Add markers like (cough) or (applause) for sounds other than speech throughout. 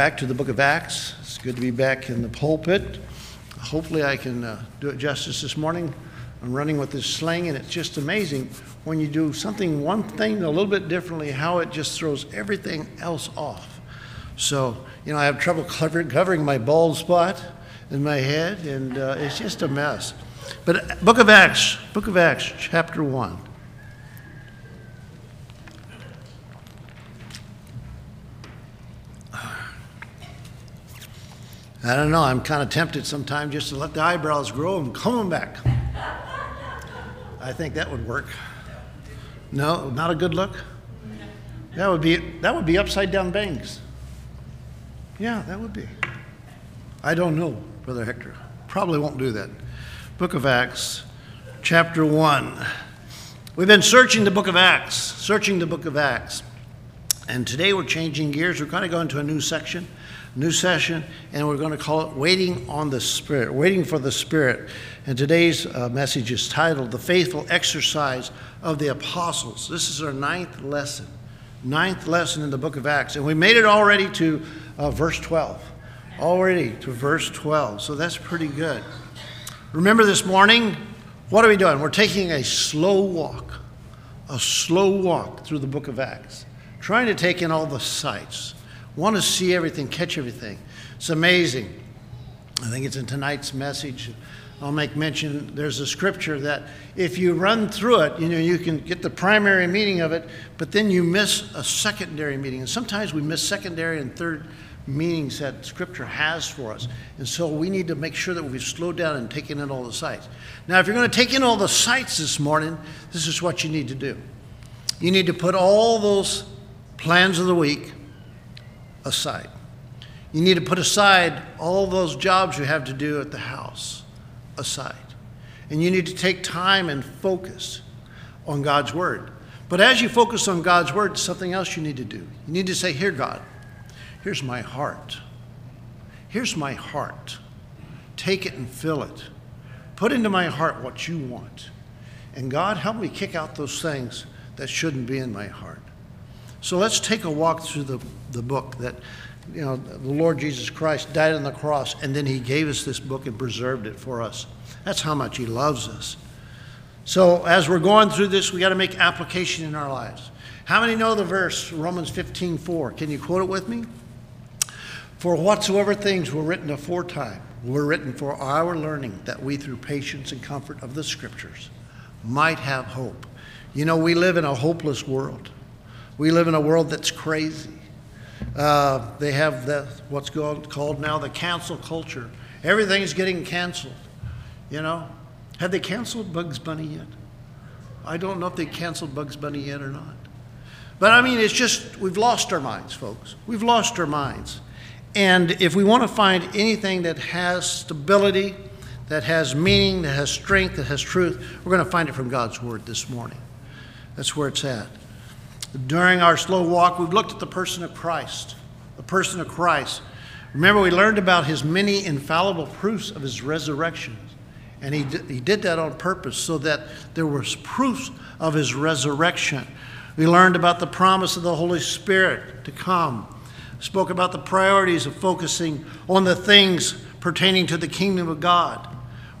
back to the book of Acts. It's good to be back in the pulpit. Hopefully, I can uh, do it justice this morning. I'm running with this sling, and it's just amazing when you do something, one thing a little bit differently, how it just throws everything else off. So, you know, I have trouble covering, my bald spot in my head, and uh, it's just a mess. But uh, Book of Acts, Book of Acts, chapter 1. I don't know. I'm kind of tempted sometimes just to let the eyebrows grow and comb them back. I think that would work. No, not a good look. That would be that would be upside down bangs. Yeah, that would be. I don't know, Brother Hector. Probably won't do that. Book of Acts, chapter 1. We've been searching the book of Acts, searching the book of Acts. And today we're changing gears. We're kind of going to a new section new session, and we're going to call it Waiting on the Spirit, Waiting for the Spirit. And today's uh, message is titled The Faithful Exercise of the Apostles. This is our ninth lesson, ninth lesson in the book of Acts. And we made it already to uh, verse 12. Already to verse 12. So that's pretty good. Remember this morning, what are we doing? We're taking a slow walk, a slow walk through the book of Acts, trying to take in all the sights want to see everything, catch everything. It's amazing. I think it's in tonight's message. I'll make mention there's a scripture that if you run through it, you know, you can get the primary meaning of it, but then you miss a secondary meaning. And sometimes we miss secondary and third meanings that scripture has for us. And so we need to make sure that we've slowed down and taken in all the sights. Now, if you're going to take in all the sights this morning, this is what you need to do. You need to put all those plans of the week, aside. You need to put aside all those jobs you have to do at the house aside. And you need to take time and focus on God's Word. But as you focus on God's Word, something else you need to do. You need to say, Here, God, here's my heart. Here's my heart. Take it and fill it. Put into my heart what you want. And God, help me kick out those things that shouldn't be in my heart. So let's take a walk through the, the book that, you know, the Lord Jesus Christ died on the cross and then he gave us this book and preserved it for us. That's how much he loves us. So as we're going through this, we got to make application in our lives. How many know the verse, Romans 15 4? Can you quote it with me? For whatsoever things were written aforetime were written for our learning, that we through patience and comfort of the scriptures might have hope. You know, we live in a hopeless world. We live in a world that's crazy. Uh, they have the, what's called, called now the cancel culture. Everything's getting canceled. You know, have they canceled Bugs Bunny yet? I don't know if they canceled Bugs Bunny yet or not. But I mean, it's just, we've lost our minds, folks. We've lost our minds. And if we want to find anything that has stability, that has meaning, that has strength, that has truth, we're going to find it from God's Word this morning. That's where it's at. During our slow walk, we've looked at the person of Christ. The person of Christ. Remember, we learned about his many infallible proofs of his resurrection. And he did, he did that on purpose so that there was proofs of his resurrection. We learned about the promise of the Holy Spirit to come. Spoke about the priorities of focusing on the things pertaining to the kingdom of God.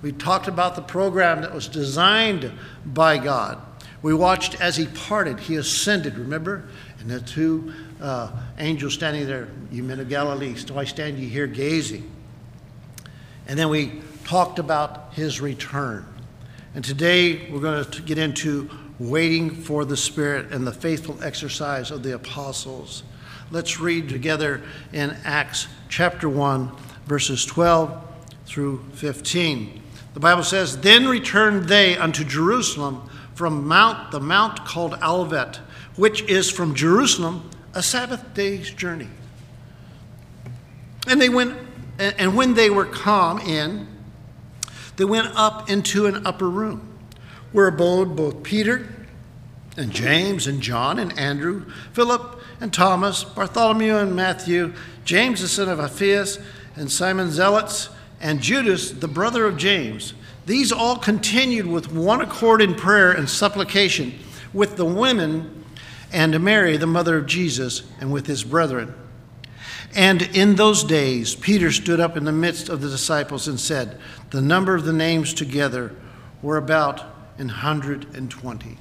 We talked about the program that was designed by God we watched as he parted, he ascended, remember? And the two uh, angels standing there, you men of Galilee, why stand ye here gazing? And then we talked about his return. And today we're going to get into waiting for the Spirit and the faithful exercise of the apostles. Let's read together in Acts chapter 1, verses 12 through 15. The Bible says, Then returned they unto Jerusalem from Mount, the mount called Olivet, which is from Jerusalem a Sabbath day's journey. And they went, and when they were come in, they went up into an upper room, where abode both Peter and James and John and Andrew, Philip and Thomas, Bartholomew and Matthew, James the son of Alphaeus, and Simon Zelotes, and Judas, the brother of James. These all continued with one accord in prayer and supplication with the women and Mary, the mother of Jesus, and with his brethren. And in those days, Peter stood up in the midst of the disciples and said, The number of the names together were about an 120.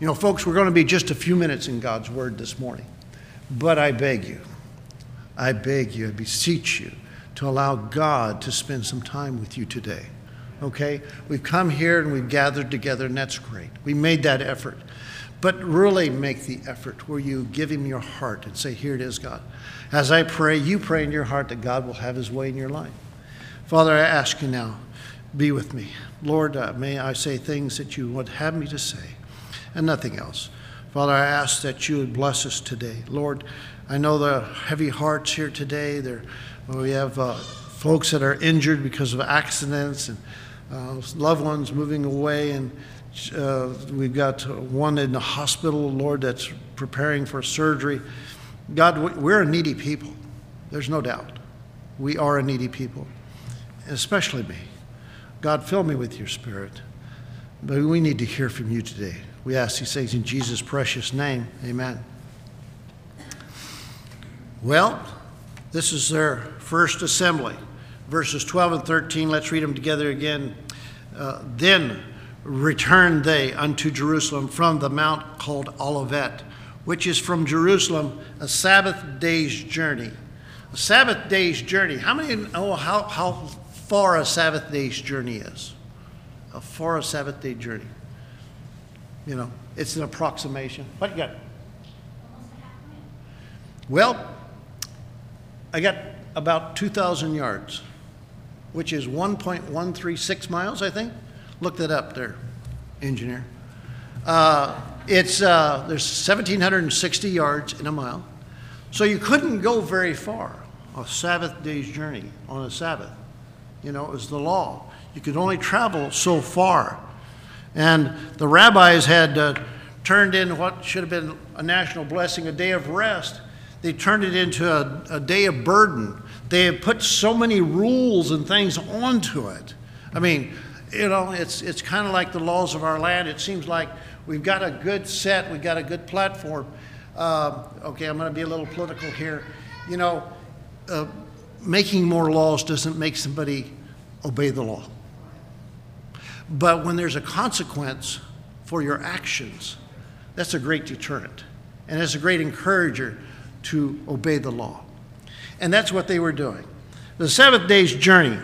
You know, folks, we're going to be just a few minutes in God's Word this morning. But I beg you, I beg you, I beseech you to allow God to spend some time with you today. Okay? We've come here and we've gathered together, and that's great. We made that effort. But really make the effort where you give Him your heart and say, Here it is, God. As I pray, you pray in your heart that God will have His way in your life. Father, I ask you now, be with me. Lord, uh, may I say things that you would have me to say and nothing else. Father, I ask that you would bless us today. Lord, I know the heavy hearts here today. There, we have uh, folks that are injured because of accidents and uh, loved ones moving away, and uh, we've got one in the hospital, Lord, that's preparing for surgery. God, we're a needy people. There's no doubt. We are a needy people, especially me. God, fill me with your spirit. But we need to hear from you today. We ask these things in Jesus' precious name. Amen. Well, this is their first assembly. Verses 12 and 13, let's read them together again. Uh, then returned they unto Jerusalem from the mount called Olivet, which is from Jerusalem a Sabbath day's journey. A Sabbath day's journey. How many know how, how far a Sabbath day's journey is? A far a Sabbath day journey. You know, it's an approximation. What you got? Well, I got about 2,000 yards, which is 1.136 miles, I think. Look that up there, engineer. Uh, it's, uh, there's 1,760 yards in a mile. So you couldn't go very far, a Sabbath day's journey on a Sabbath. You know, it was the law. You could only travel so far. And the rabbis had uh, turned in what should have been a national blessing, a day of rest. They turned it into a, a day of burden. They have put so many rules and things onto it. I mean, you know, it's, it's kind of like the laws of our land. It seems like we've got a good set, we've got a good platform. Uh, okay, I'm going to be a little political here. You know, uh, making more laws doesn't make somebody obey the law. But when there's a consequence for your actions, that's a great deterrent. And it's a great encourager to obey the law. And that's what they were doing. The seventh day's journey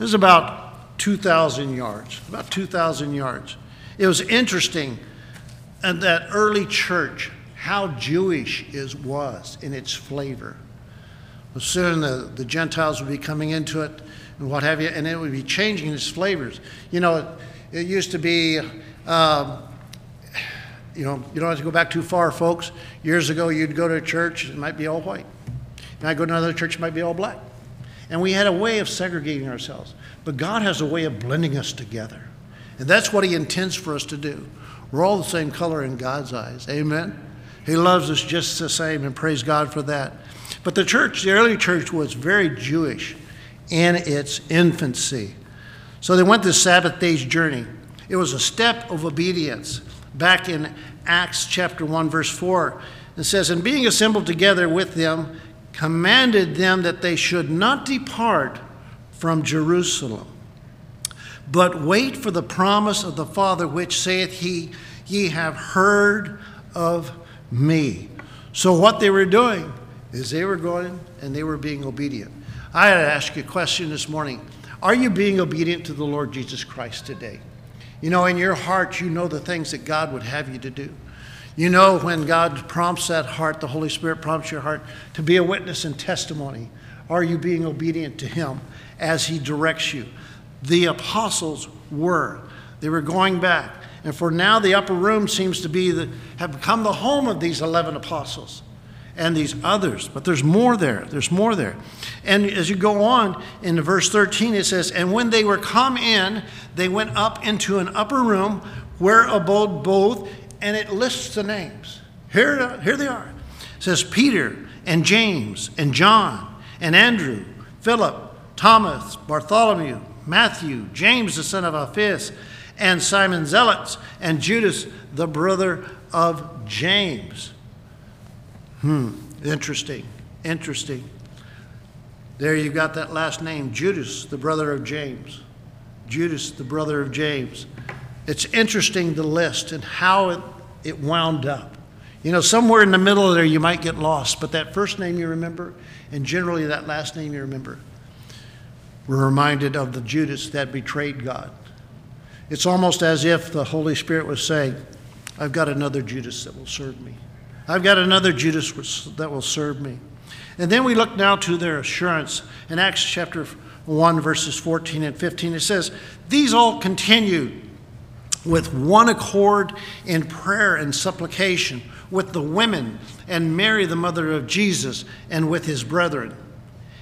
is about 2,000 yards, about 2,000 yards. It was interesting in that early church how Jewish it was in its flavor. Soon the, the Gentiles would be coming into it and what have you, and it would be changing its flavors. You know, it, it used to be, um, you know, you don't have to go back too far, folks. Years ago, you'd go to a church, it might be all white. And I'd go to another church, it might be all black. And we had a way of segregating ourselves. But God has a way of blending us together. And that's what He intends for us to do. We're all the same color in God's eyes. Amen? He loves us just the same, and praise God for that. But the church, the early church, was very Jewish in its infancy. So they went this Sabbath day's journey. It was a step of obedience. Back in Acts chapter 1, verse 4, it says, And being assembled together with them, commanded them that they should not depart from Jerusalem, but wait for the promise of the Father, which saith he, Ye have heard of me. So, what they were doing is they were going and they were being obedient. I had to ask you a question this morning. Are you being obedient to the Lord Jesus Christ today? You know, in your heart, you know the things that God would have you to do. You know, when God prompts that heart, the Holy Spirit prompts your heart to be a witness and testimony. Are you being obedient to Him as He directs you? The apostles were. They were going back. And for now, the upper room seems to be the, have become the home of these 11 apostles and these others. But there's more there. There's more there. And as you go on in verse 13, it says, And when they were come in, they went up into an upper room where abode both and it lists the names. Here, here they are. It says Peter and James and John and Andrew, Philip, Thomas, Bartholomew, Matthew, James the son of Alphaeus, and Simon Zelotes, and Judas the brother of James. Hmm, interesting, interesting. There you got that last name, Judas, the brother of James. Judas, the brother of James. It's interesting the list and how it, it wound up. You know, somewhere in the middle there you might get lost, but that first name you remember, and generally that last name you remember, we're reminded of the Judas that betrayed God. It's almost as if the Holy Spirit was saying, I've got another Judas that will serve me. I've got another Judas that will serve me. And then we look now to their assurance in Acts chapter 1, verses 14 and 15. It says, These all continued with one accord in prayer and supplication with the women and Mary, the mother of Jesus, and with his brethren.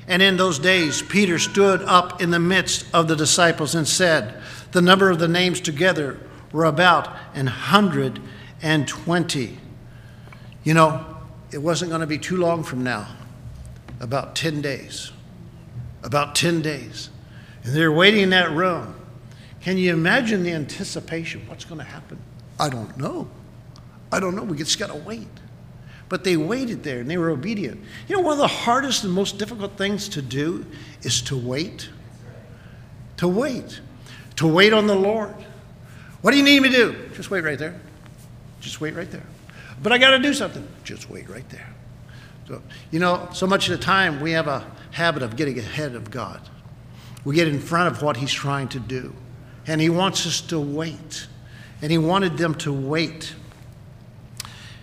And in those days, Peter stood up in the midst of the disciples and said, The number of the names together were about an hundred and twenty. You know, it wasn't going to be too long from now, about 10 days. About 10 days. And they're waiting in that room. Can you imagine the anticipation? What's going to happen? I don't know. I don't know. We just got to wait. But they waited there and they were obedient. You know, one of the hardest and most difficult things to do is to wait. To wait. To wait on the Lord. What do you need me to do? Just wait right there. Just wait right there. But I got to do something. Just wait right there. So, you know, so much of the time we have a habit of getting ahead of God. We get in front of what He's trying to do. And He wants us to wait. And He wanted them to wait.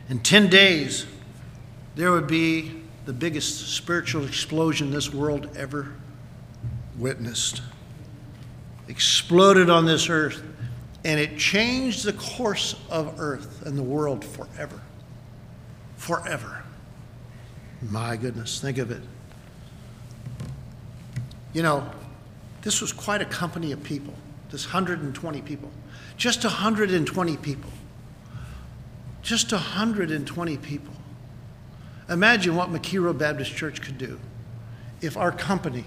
In 10 days, there would be the biggest spiritual explosion this world ever witnessed. Exploded on this earth, and it changed the course of earth and the world forever forever. My goodness, think of it. You know, this was quite a company of people, this 120 people. Just 120 people. Just 120 people. Imagine what McKee Road Baptist Church could do if our company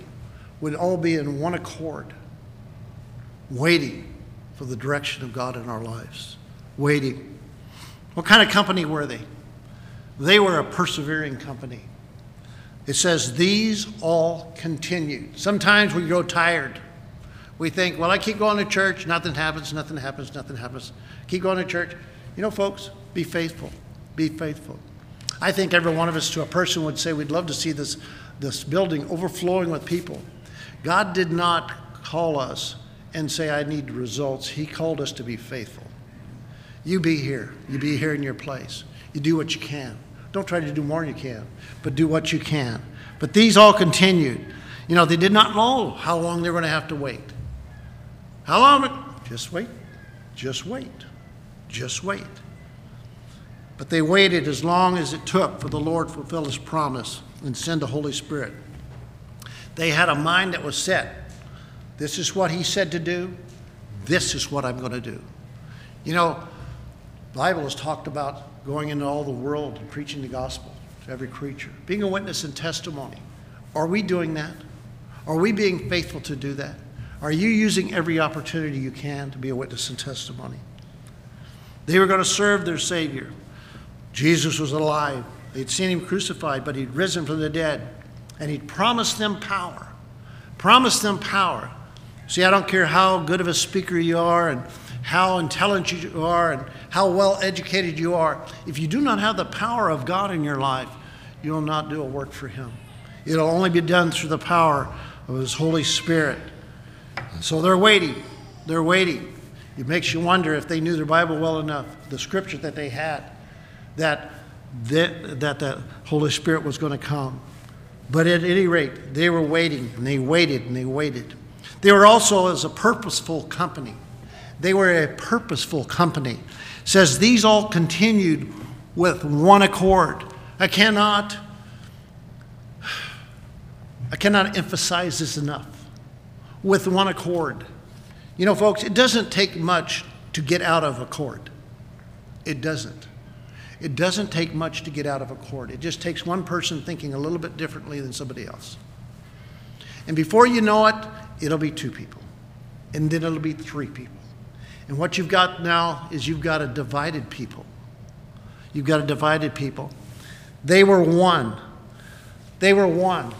would all be in one accord, waiting for the direction of God in our lives. Waiting. What kind of company were they? They were a persevering company. It says, These all continued. Sometimes we grow tired. We think, Well, I keep going to church, nothing happens, nothing happens, nothing happens. Keep going to church. You know, folks, be faithful. Be faithful. I think every one of us to a person would say, We'd love to see this, this building overflowing with people. God did not call us and say, I need results. He called us to be faithful. You be here. You be here in your place. You do what you can. Don't try to do more than you can, but do what you can. But these all continued. You know, they did not know how long they were going to have to wait. How long? Just wait. Just wait. Just wait. But they waited as long as it took for the Lord to fulfill his promise and send the Holy Spirit. They had a mind that was set. This is what he said to do. This is what I'm going to do. You know, the Bible has talked about going into all the world and preaching the gospel to every creature, being a witness and testimony. Are we doing that? Are we being faithful to do that? Are you using every opportunity you can to be a witness and testimony? They were going to serve their Savior. Jesus was alive. They'd seen him crucified, but he'd risen from the dead. And he'd promised them power. Promised them power. See, I don't care how good of a speaker you are and how intelligent you are and how well educated you are, if you do not have the power of God in your life, you'll not do a work for Him. It'll only be done through the power of His Holy Spirit. So they're waiting. They're waiting. It makes you wonder if they knew their Bible well enough, the scripture that they had, that, that, that the Holy Spirit was going to come. But at any rate, they were waiting, and they waited, and they waited. They were also as a purposeful company. They were a purposeful company. It says these all continued with one accord. I cannot I cannot emphasize this enough. With one accord. You know, folks, it doesn't take much to get out of accord. It doesn't. It doesn't take much to get out of accord. It just takes one person thinking a little bit differently than somebody else. And before you know it, it'll be two people. And then it'll be three people. And what you've got now is you've got a divided people. You've got a divided people. They were one. They were one.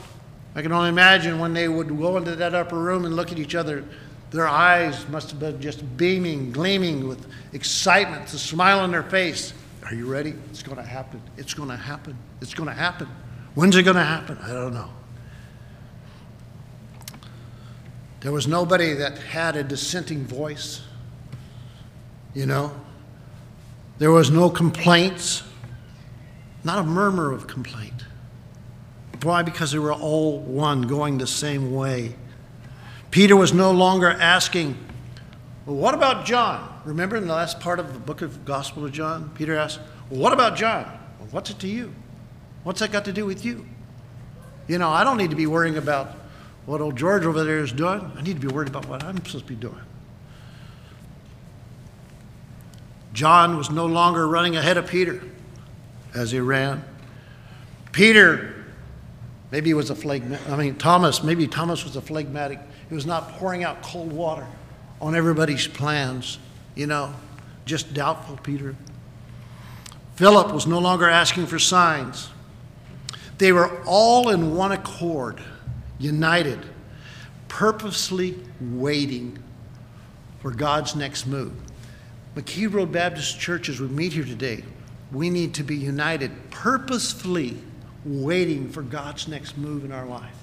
I can only imagine when they would go into that upper room and look at each other, their eyes must have been just beaming, gleaming with excitement, the smile on their face. Are you ready? It's going to happen. It's going to happen. It's going to happen. When's it going to happen? I don't know. There was nobody that had a dissenting voice. You know, there was no complaints, not a murmur of complaint. Why? Because they were all one, going the same way. Peter was no longer asking, well, what about John? Remember in the last part of the book of Gospel of John, Peter asked, well, what about John? Well, what's it to you? What's that got to do with you? You know, I don't need to be worrying about what old George over there is doing. I need to be worried about what I'm supposed to be doing. John was no longer running ahead of Peter as he ran. Peter, maybe he was a phlegmatic, I mean, Thomas, maybe Thomas was a phlegmatic. He was not pouring out cold water on everybody's plans, you know, just doubtful Peter. Philip was no longer asking for signs. They were all in one accord, united, purposely waiting for God's next move. McKee Road Baptist Church, as we meet here today, we need to be united, purposefully waiting for God's next move in our life.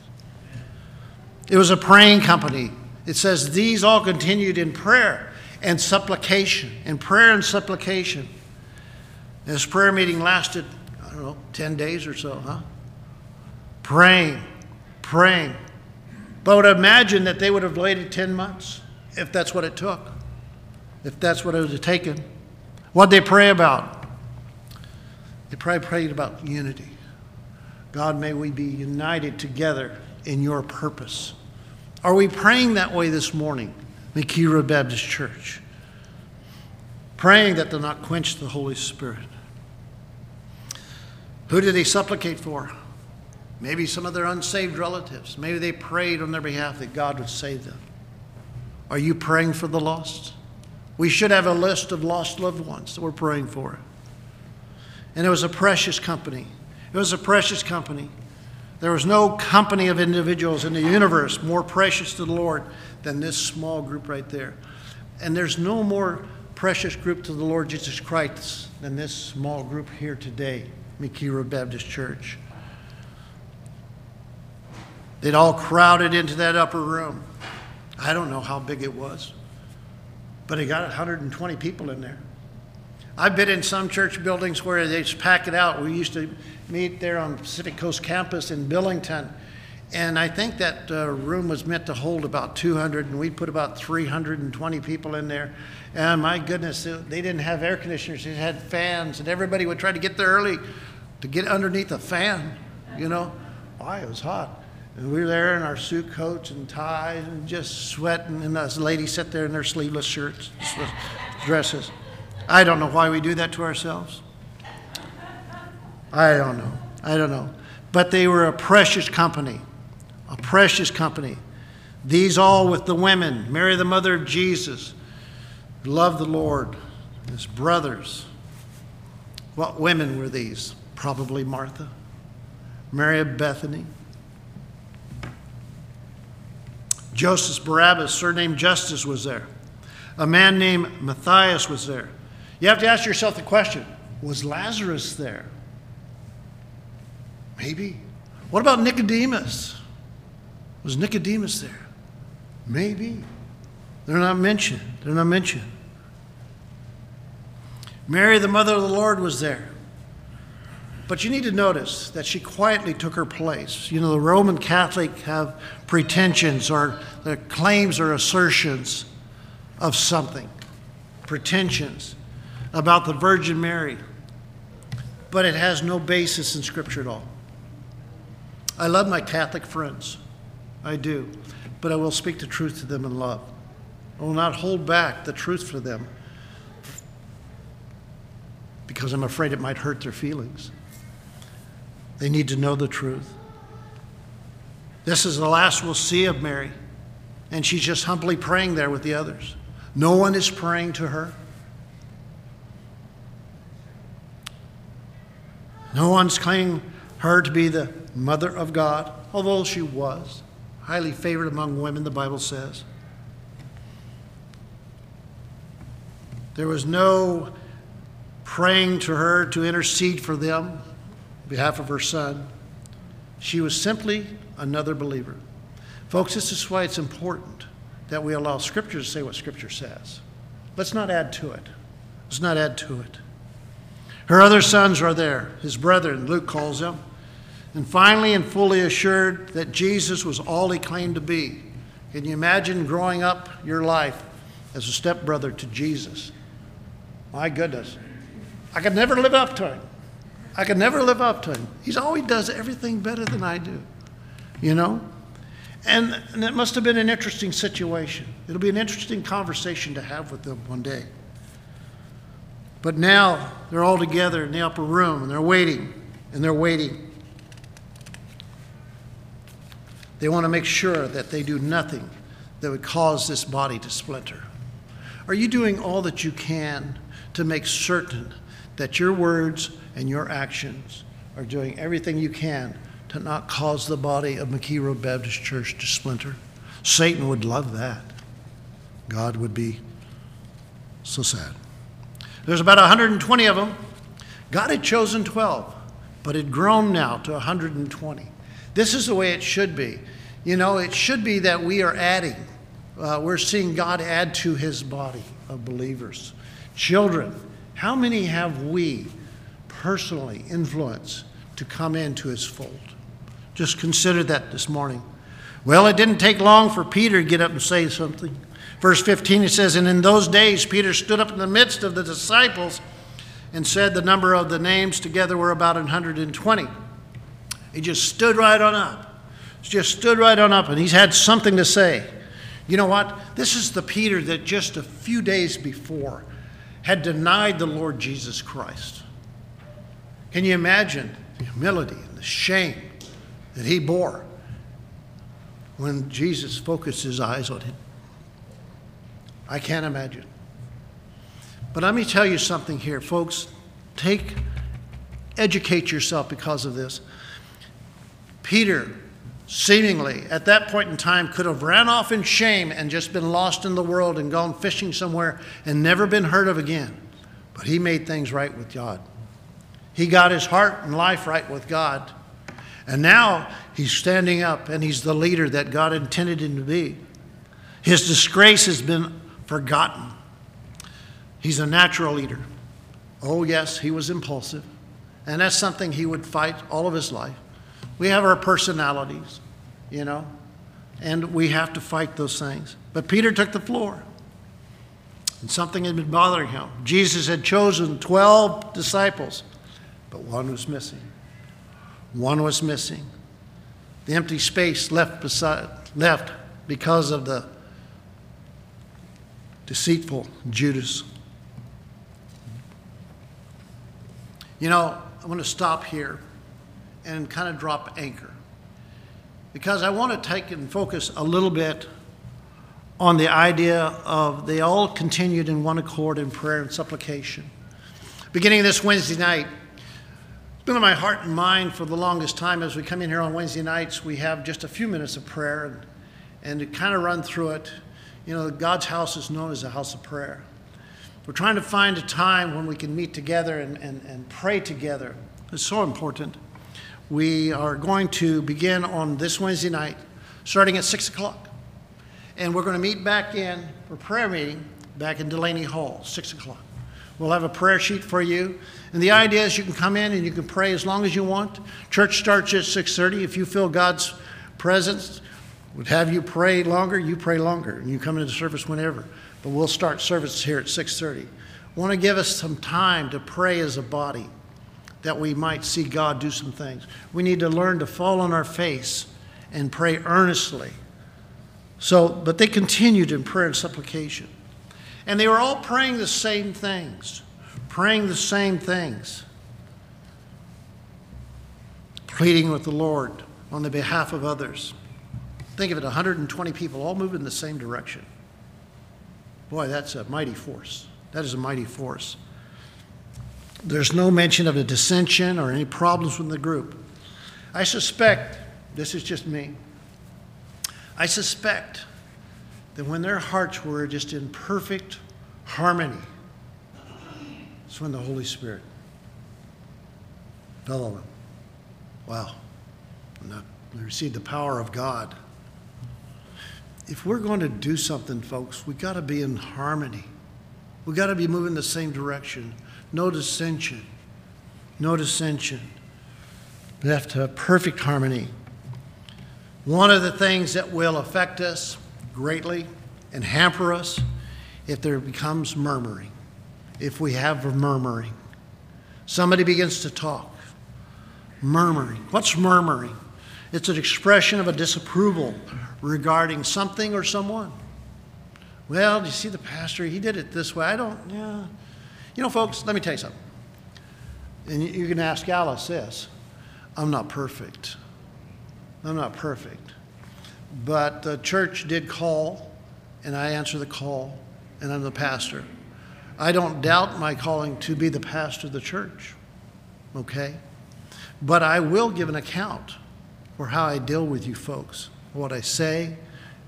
It was a praying company. It says these all continued in prayer and supplication, in prayer and supplication. This prayer meeting lasted, I don't know, 10 days or so, huh? Praying, praying. But I would imagine that they would have waited 10 months if that's what it took if that's what it was taken. What'd they pray about? They probably prayed about unity. God, may we be united together in your purpose. Are we praying that way this morning, Road Baptist Church? Praying that they'll not quench the Holy Spirit. Who did they supplicate for? Maybe some of their unsaved relatives. Maybe they prayed on their behalf that God would save them. Are you praying for the lost? We should have a list of lost loved ones that we're praying for. And it was a precious company. It was a precious company. There was no company of individuals in the universe more precious to the Lord than this small group right there. And there's no more precious group to the Lord Jesus Christ than this small group here today, Road Baptist Church. They'd all crowded into that upper room. I don't know how big it was but he got 120 people in there. I've been in some church buildings where they just pack it out. We used to meet there on Pacific Coast campus in Billington, and I think that uh, room was meant to hold about 200, and we put about 320 people in there. And my goodness, they didn't have air conditioners; they had fans, and everybody would try to get there early to get underneath a fan. You know, why it was hot. And we were there in our suit coats and ties and just sweating, and those ladies sit there in their sleeveless shirts, dresses. I don't know why we do that to ourselves. I don't know. I don't know. But they were a precious company, a precious company. These all with the women, Mary, the mother of Jesus, loved the Lord, his brothers. What women were these? Probably Martha, Mary of Bethany, Joseph Barsabas, surnamed Justus, was there. A man named Matthias was there. You have to ask yourself the question was Lazarus there? Maybe. What about Nicodemus? Was Nicodemus there? Maybe. They're not mentioned. They're not mentioned. Mary, the mother of the Lord, was there. But you need to notice that she quietly took her place. You know, the Roman Catholic have pretensions or their claims or assertions of something, pretensions about the Virgin Mary, but it has no basis in Scripture at all. I love my Catholic friends, I do, but I will speak the truth to them in love. I will not hold back the truth for them because I'm afraid it might hurt their feelings. They need to know the truth. This is the last we'll see of Mary, and she's just humbly praying there with the others. No one is praying to her. No one's claiming her to be the mother of God, although she was highly favored among women, the Bible says. There was no praying to her to intercede for them on behalf of her son. She was simply another believer. Folks, this is why it's important that we allow Scripture to say what Scripture says. Let's not add to it. Let's not add to it. Her other sons are there, his brethren, Luke calls them. And finally and fully assured that Jesus was all he claimed to be. Can you imagine growing up your life as a stepbrother to Jesus? My goodness. I could never live up to him. I could never live up to him. He's always does everything better than I do. You know? And, and it must have been an interesting situation. It'll be an interesting conversation to have with them one day. But now they're all together in the upper room and they're waiting and they're waiting. They want to make sure that they do nothing that would cause this body to splinter. Are you doing all that you can to make certain that your words and your actions are doing everything you can to not cause the body of McKee Road Baptist Church to splinter? Satan would love that. God would be so sad. There's about 120 of them. God had chosen 12, but had grown now to 120. This is the way it should be. You know, it should be that we are adding. Uh, we're seeing God add to his body of believers. Children, how many have we personally influenced to come into his fold? Just consider that this morning. Well, it didn't take long for Peter to get up and say something. Verse 15, it says, And in those days Peter stood up in the midst of the disciples and said the number of the names together were about 120. He just stood right on up. He just stood right on up, and he's had something to say. You know what? This is the Peter that just a few days before had denied the Lord Jesus Christ. Can you imagine the humility and the shame that he bore when Jesus focused his eyes on him? I can't imagine. But let me tell you something here, folks. Take, educate yourself because of this. Peter, seemingly at that point in time, could have ran off in shame and just been lost in the world and gone fishing somewhere and never been heard of again. But he made things right with God. He got his heart and life right with God. And now he's standing up and he's the leader that God intended him to be. His disgrace has been forgotten. He's a natural leader. Oh, yes, he was impulsive. And that's something he would fight all of his life. We have our personalities, you know, and we have to fight those things. But Peter took the floor, and something had been bothering him. Jesus had chosen 12 disciples, but one was missing. One was missing. The empty space left, beside, left because of the deceitful Judas. You know, I want to stop here and kind of drop anchor because I want to take and focus a little bit on the idea of they all continued in one accord in prayer and supplication. Beginning this Wednesday night, it's been on my heart and mind for the longest time as we come in here on Wednesday nights. We have just a few minutes of prayer and, and to kind of run through it. You know, God's house is known as a house of prayer. We're trying to find a time when we can meet together and, and, and pray together. It's so important. We are going to begin on this Wednesday night, starting at 6 o'clock. And we're going to meet back in for prayer meeting back in Delaney Hall, 6 o'clock. We'll have a prayer sheet for you. And the idea is you can come in and you can pray as long as you want. Church starts at 6:30. If you feel God's presence would have you pray longer, you pray longer, and you come into service whenever. But we'll start service here at 6:30. Want to give us some time to pray as a body that we might see God do some things. We need to learn to fall on our face and pray earnestly. So, but they continued in prayer and supplication. And they were all praying the same things, praying the same things, pleading with the Lord on the behalf of others. Think of it 120 people all moving in the same direction. Boy, that's a mighty force. That is a mighty force. There's no mention of a dissension or any problems with the group. I suspect, this is just me, I suspect that when their hearts were just in perfect harmony, it's when the Holy Spirit fell on them. Wow. They received the power of God. If we're going to do something, folks, we've got to be in harmony. We've got to be moving the same direction. No dissension. No dissension. Have to perfect harmony. One of the things that will affect us greatly and hamper us if there becomes murmuring, if we have a murmuring. Somebody begins to talk. Murmuring. What's murmuring? It's an expression of a disapproval regarding something or someone. Well, do you see the pastor? He did it this way. I don't, yeah. You know, folks, let me tell you something. And you can ask Alice this I'm not perfect. I'm not perfect. But the church did call, and I answer the call, and I'm the pastor. I don't doubt my calling to be the pastor of the church, okay? But I will give an account for how I deal with you folks, what I say,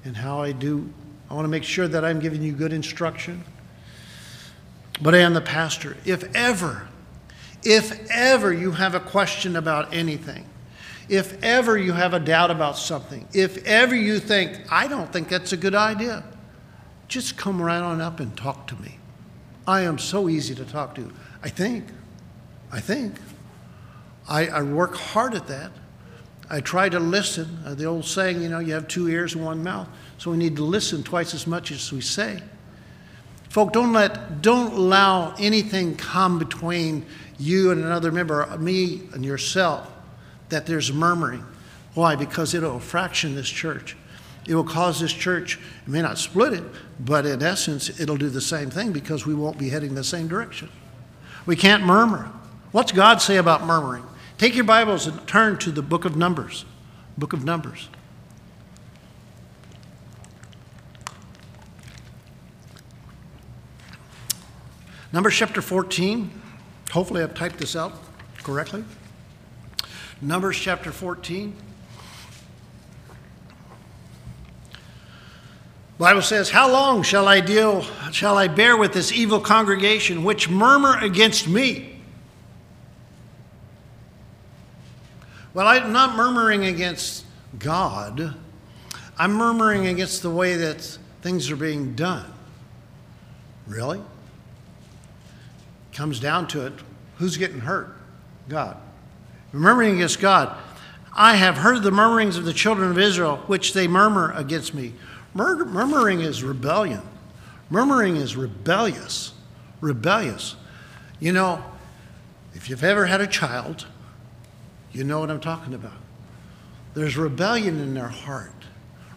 and how I do. I want to make sure that I'm giving you good instruction. But I am the pastor. If ever, if ever you have a question about anything, if ever you have a doubt about something, if ever you think, I don't think that's a good idea, just come right on up and talk to me. I am so easy to talk to. I think. I think. I, I work hard at that. I try to listen. Uh, the old saying, you know, you have two ears and one mouth. So we need to listen twice as much as we say. Folk, don't let, don't allow anything come between you and another member, uh, me and yourself, that there's murmuring. Why? Because it'll fraction this church. It will cause this church, it may not split it, but in essence, it'll do the same thing because we won't be heading the same direction. We can't murmur. What's God say about murmuring? Take your Bibles and turn to the book of Numbers. Book of Numbers. Numbers chapter 14. Hopefully, I've typed this out correctly. Numbers chapter 14. Bible says, How long shall I deal, shall I bear with this evil congregation which murmur against me? Well, I'm not murmuring against God. I'm murmuring against the way that things are being done. Really? Comes down to it, who's getting hurt? God. Murmuring against God. I have heard the murmurings of the children of Israel, which they murmur against me. Mur- murmuring is rebellion. Murmuring is rebellious. Rebellious. You know, if you've ever had a child, you know what I'm talking about. There's rebellion in their heart.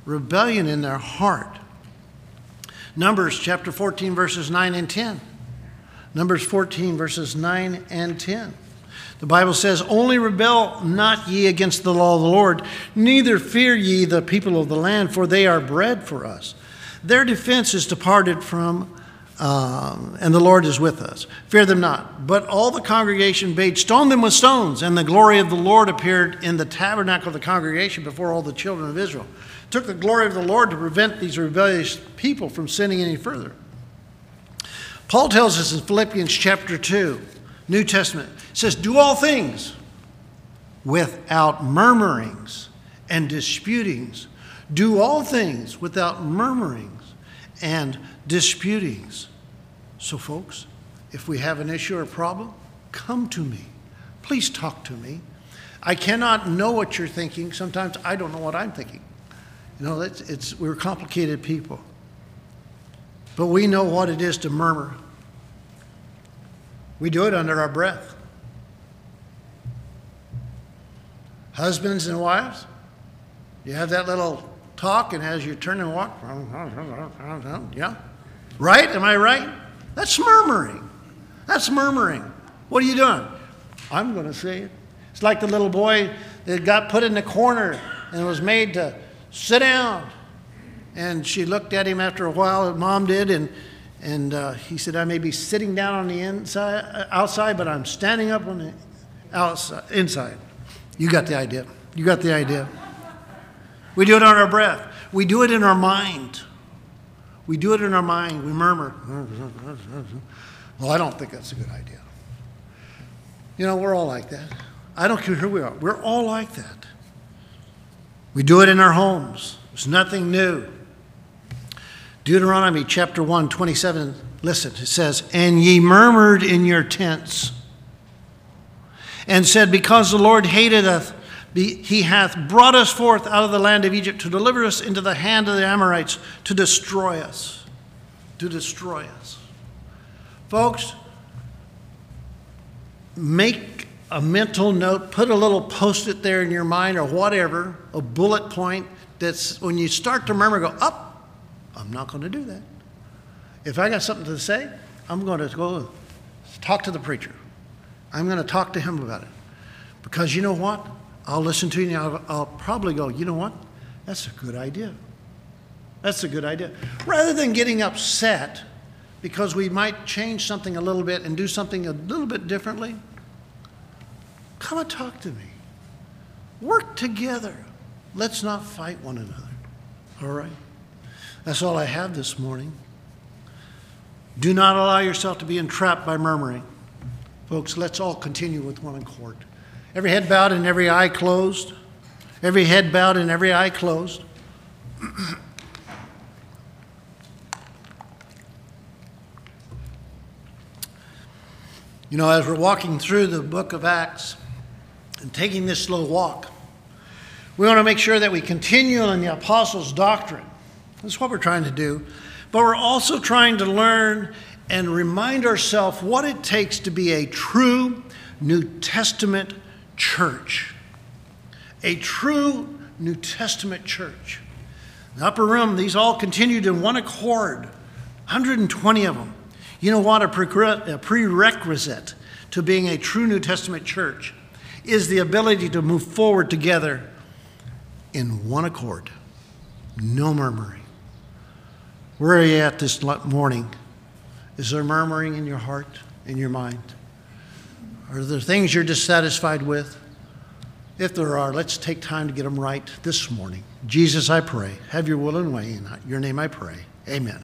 Rebellion in their heart. Numbers chapter 14, verses 9 and 10. Numbers 14, verses 9 and 10. The Bible says, Only rebel not ye against the law of the Lord, neither fear ye the people of the land, for they are bread for us. Their defense is departed from, um, and the Lord is with us. Fear them not. But all the congregation bade stone them with stones, and the glory of the Lord appeared in the tabernacle of the congregation before all the children of Israel. It took the glory of the Lord to prevent these rebellious people from sinning any further. Paul tells us in Philippians chapter 2, New Testament, says, Do all things without murmurings and disputings. Do all things without murmurings and disputings. So, folks, if we have an issue or a problem, come to me. Please talk to me. I cannot know what you're thinking. Sometimes I don't know what I'm thinking. You know, it's, it's, we're complicated people. But we know what it is to murmur. We do it under our breath. Husbands and wives, you have that little talk, and as you turn and walk, yeah, right? Am I right? That's murmuring. That's murmuring. What are you doing? I'm going to say it. It's like the little boy that got put in the corner and was made to sit down. And she looked at him after a while, mom did, and, and uh, he said, I may be sitting down on the inside, outside, but I'm standing up on the outside, inside. You got the idea. You got the idea. We do it on our breath. We do it in our mind. We do it in our mind. We murmur. Well, I don't think that's a good idea. You know, we're all like that. I don't care who we are. We're all like that. We do it in our homes. It's nothing new. Deuteronomy chapter 1, 27. Listen, it says, And ye murmured in your tents, and said, Because the Lord hated us, he hath brought us forth out of the land of Egypt to deliver us into the hand of the Amorites to destroy us. To destroy us. Folks, make a mental note, put a little post it there in your mind or whatever, a bullet point that's when you start to murmur, go, up, I'm not going to do that. If I got something to say, I'm going to go talk to the preacher. I'm going to talk to him about it. Because you know what? I'll listen to you and I'll, I'll probably go, you know what? That's a good idea. That's a good idea. Rather than getting upset because we might change something a little bit and do something a little bit differently, come and talk to me. Work together. Let's not fight one another. All right? That's all I have this morning. Do not allow yourself to be entrapped by murmuring. Folks, let's all continue with one accord. Every head bowed and every eye closed. Every head bowed and every eye closed. (clears throat) you know, as we're walking through the book of Acts and taking this slow walk, we want to make sure that we continue in the apostles' doctrine. That's what we're trying to do. But we're also trying to learn and remind ourselves what it takes to be a true New Testament church. A true New Testament church. The upper room, these all continued in one accord, 120 of them. You know what? A prerequisite to being a true New Testament church is the ability to move forward together in one accord, no murmuring. Where are you at this morning? Is there murmuring in your heart, in your mind? Are there things you're dissatisfied with? If there are, let's take time to get them right this morning. Jesus, I pray. Have your will and way. In your name I pray. Amen.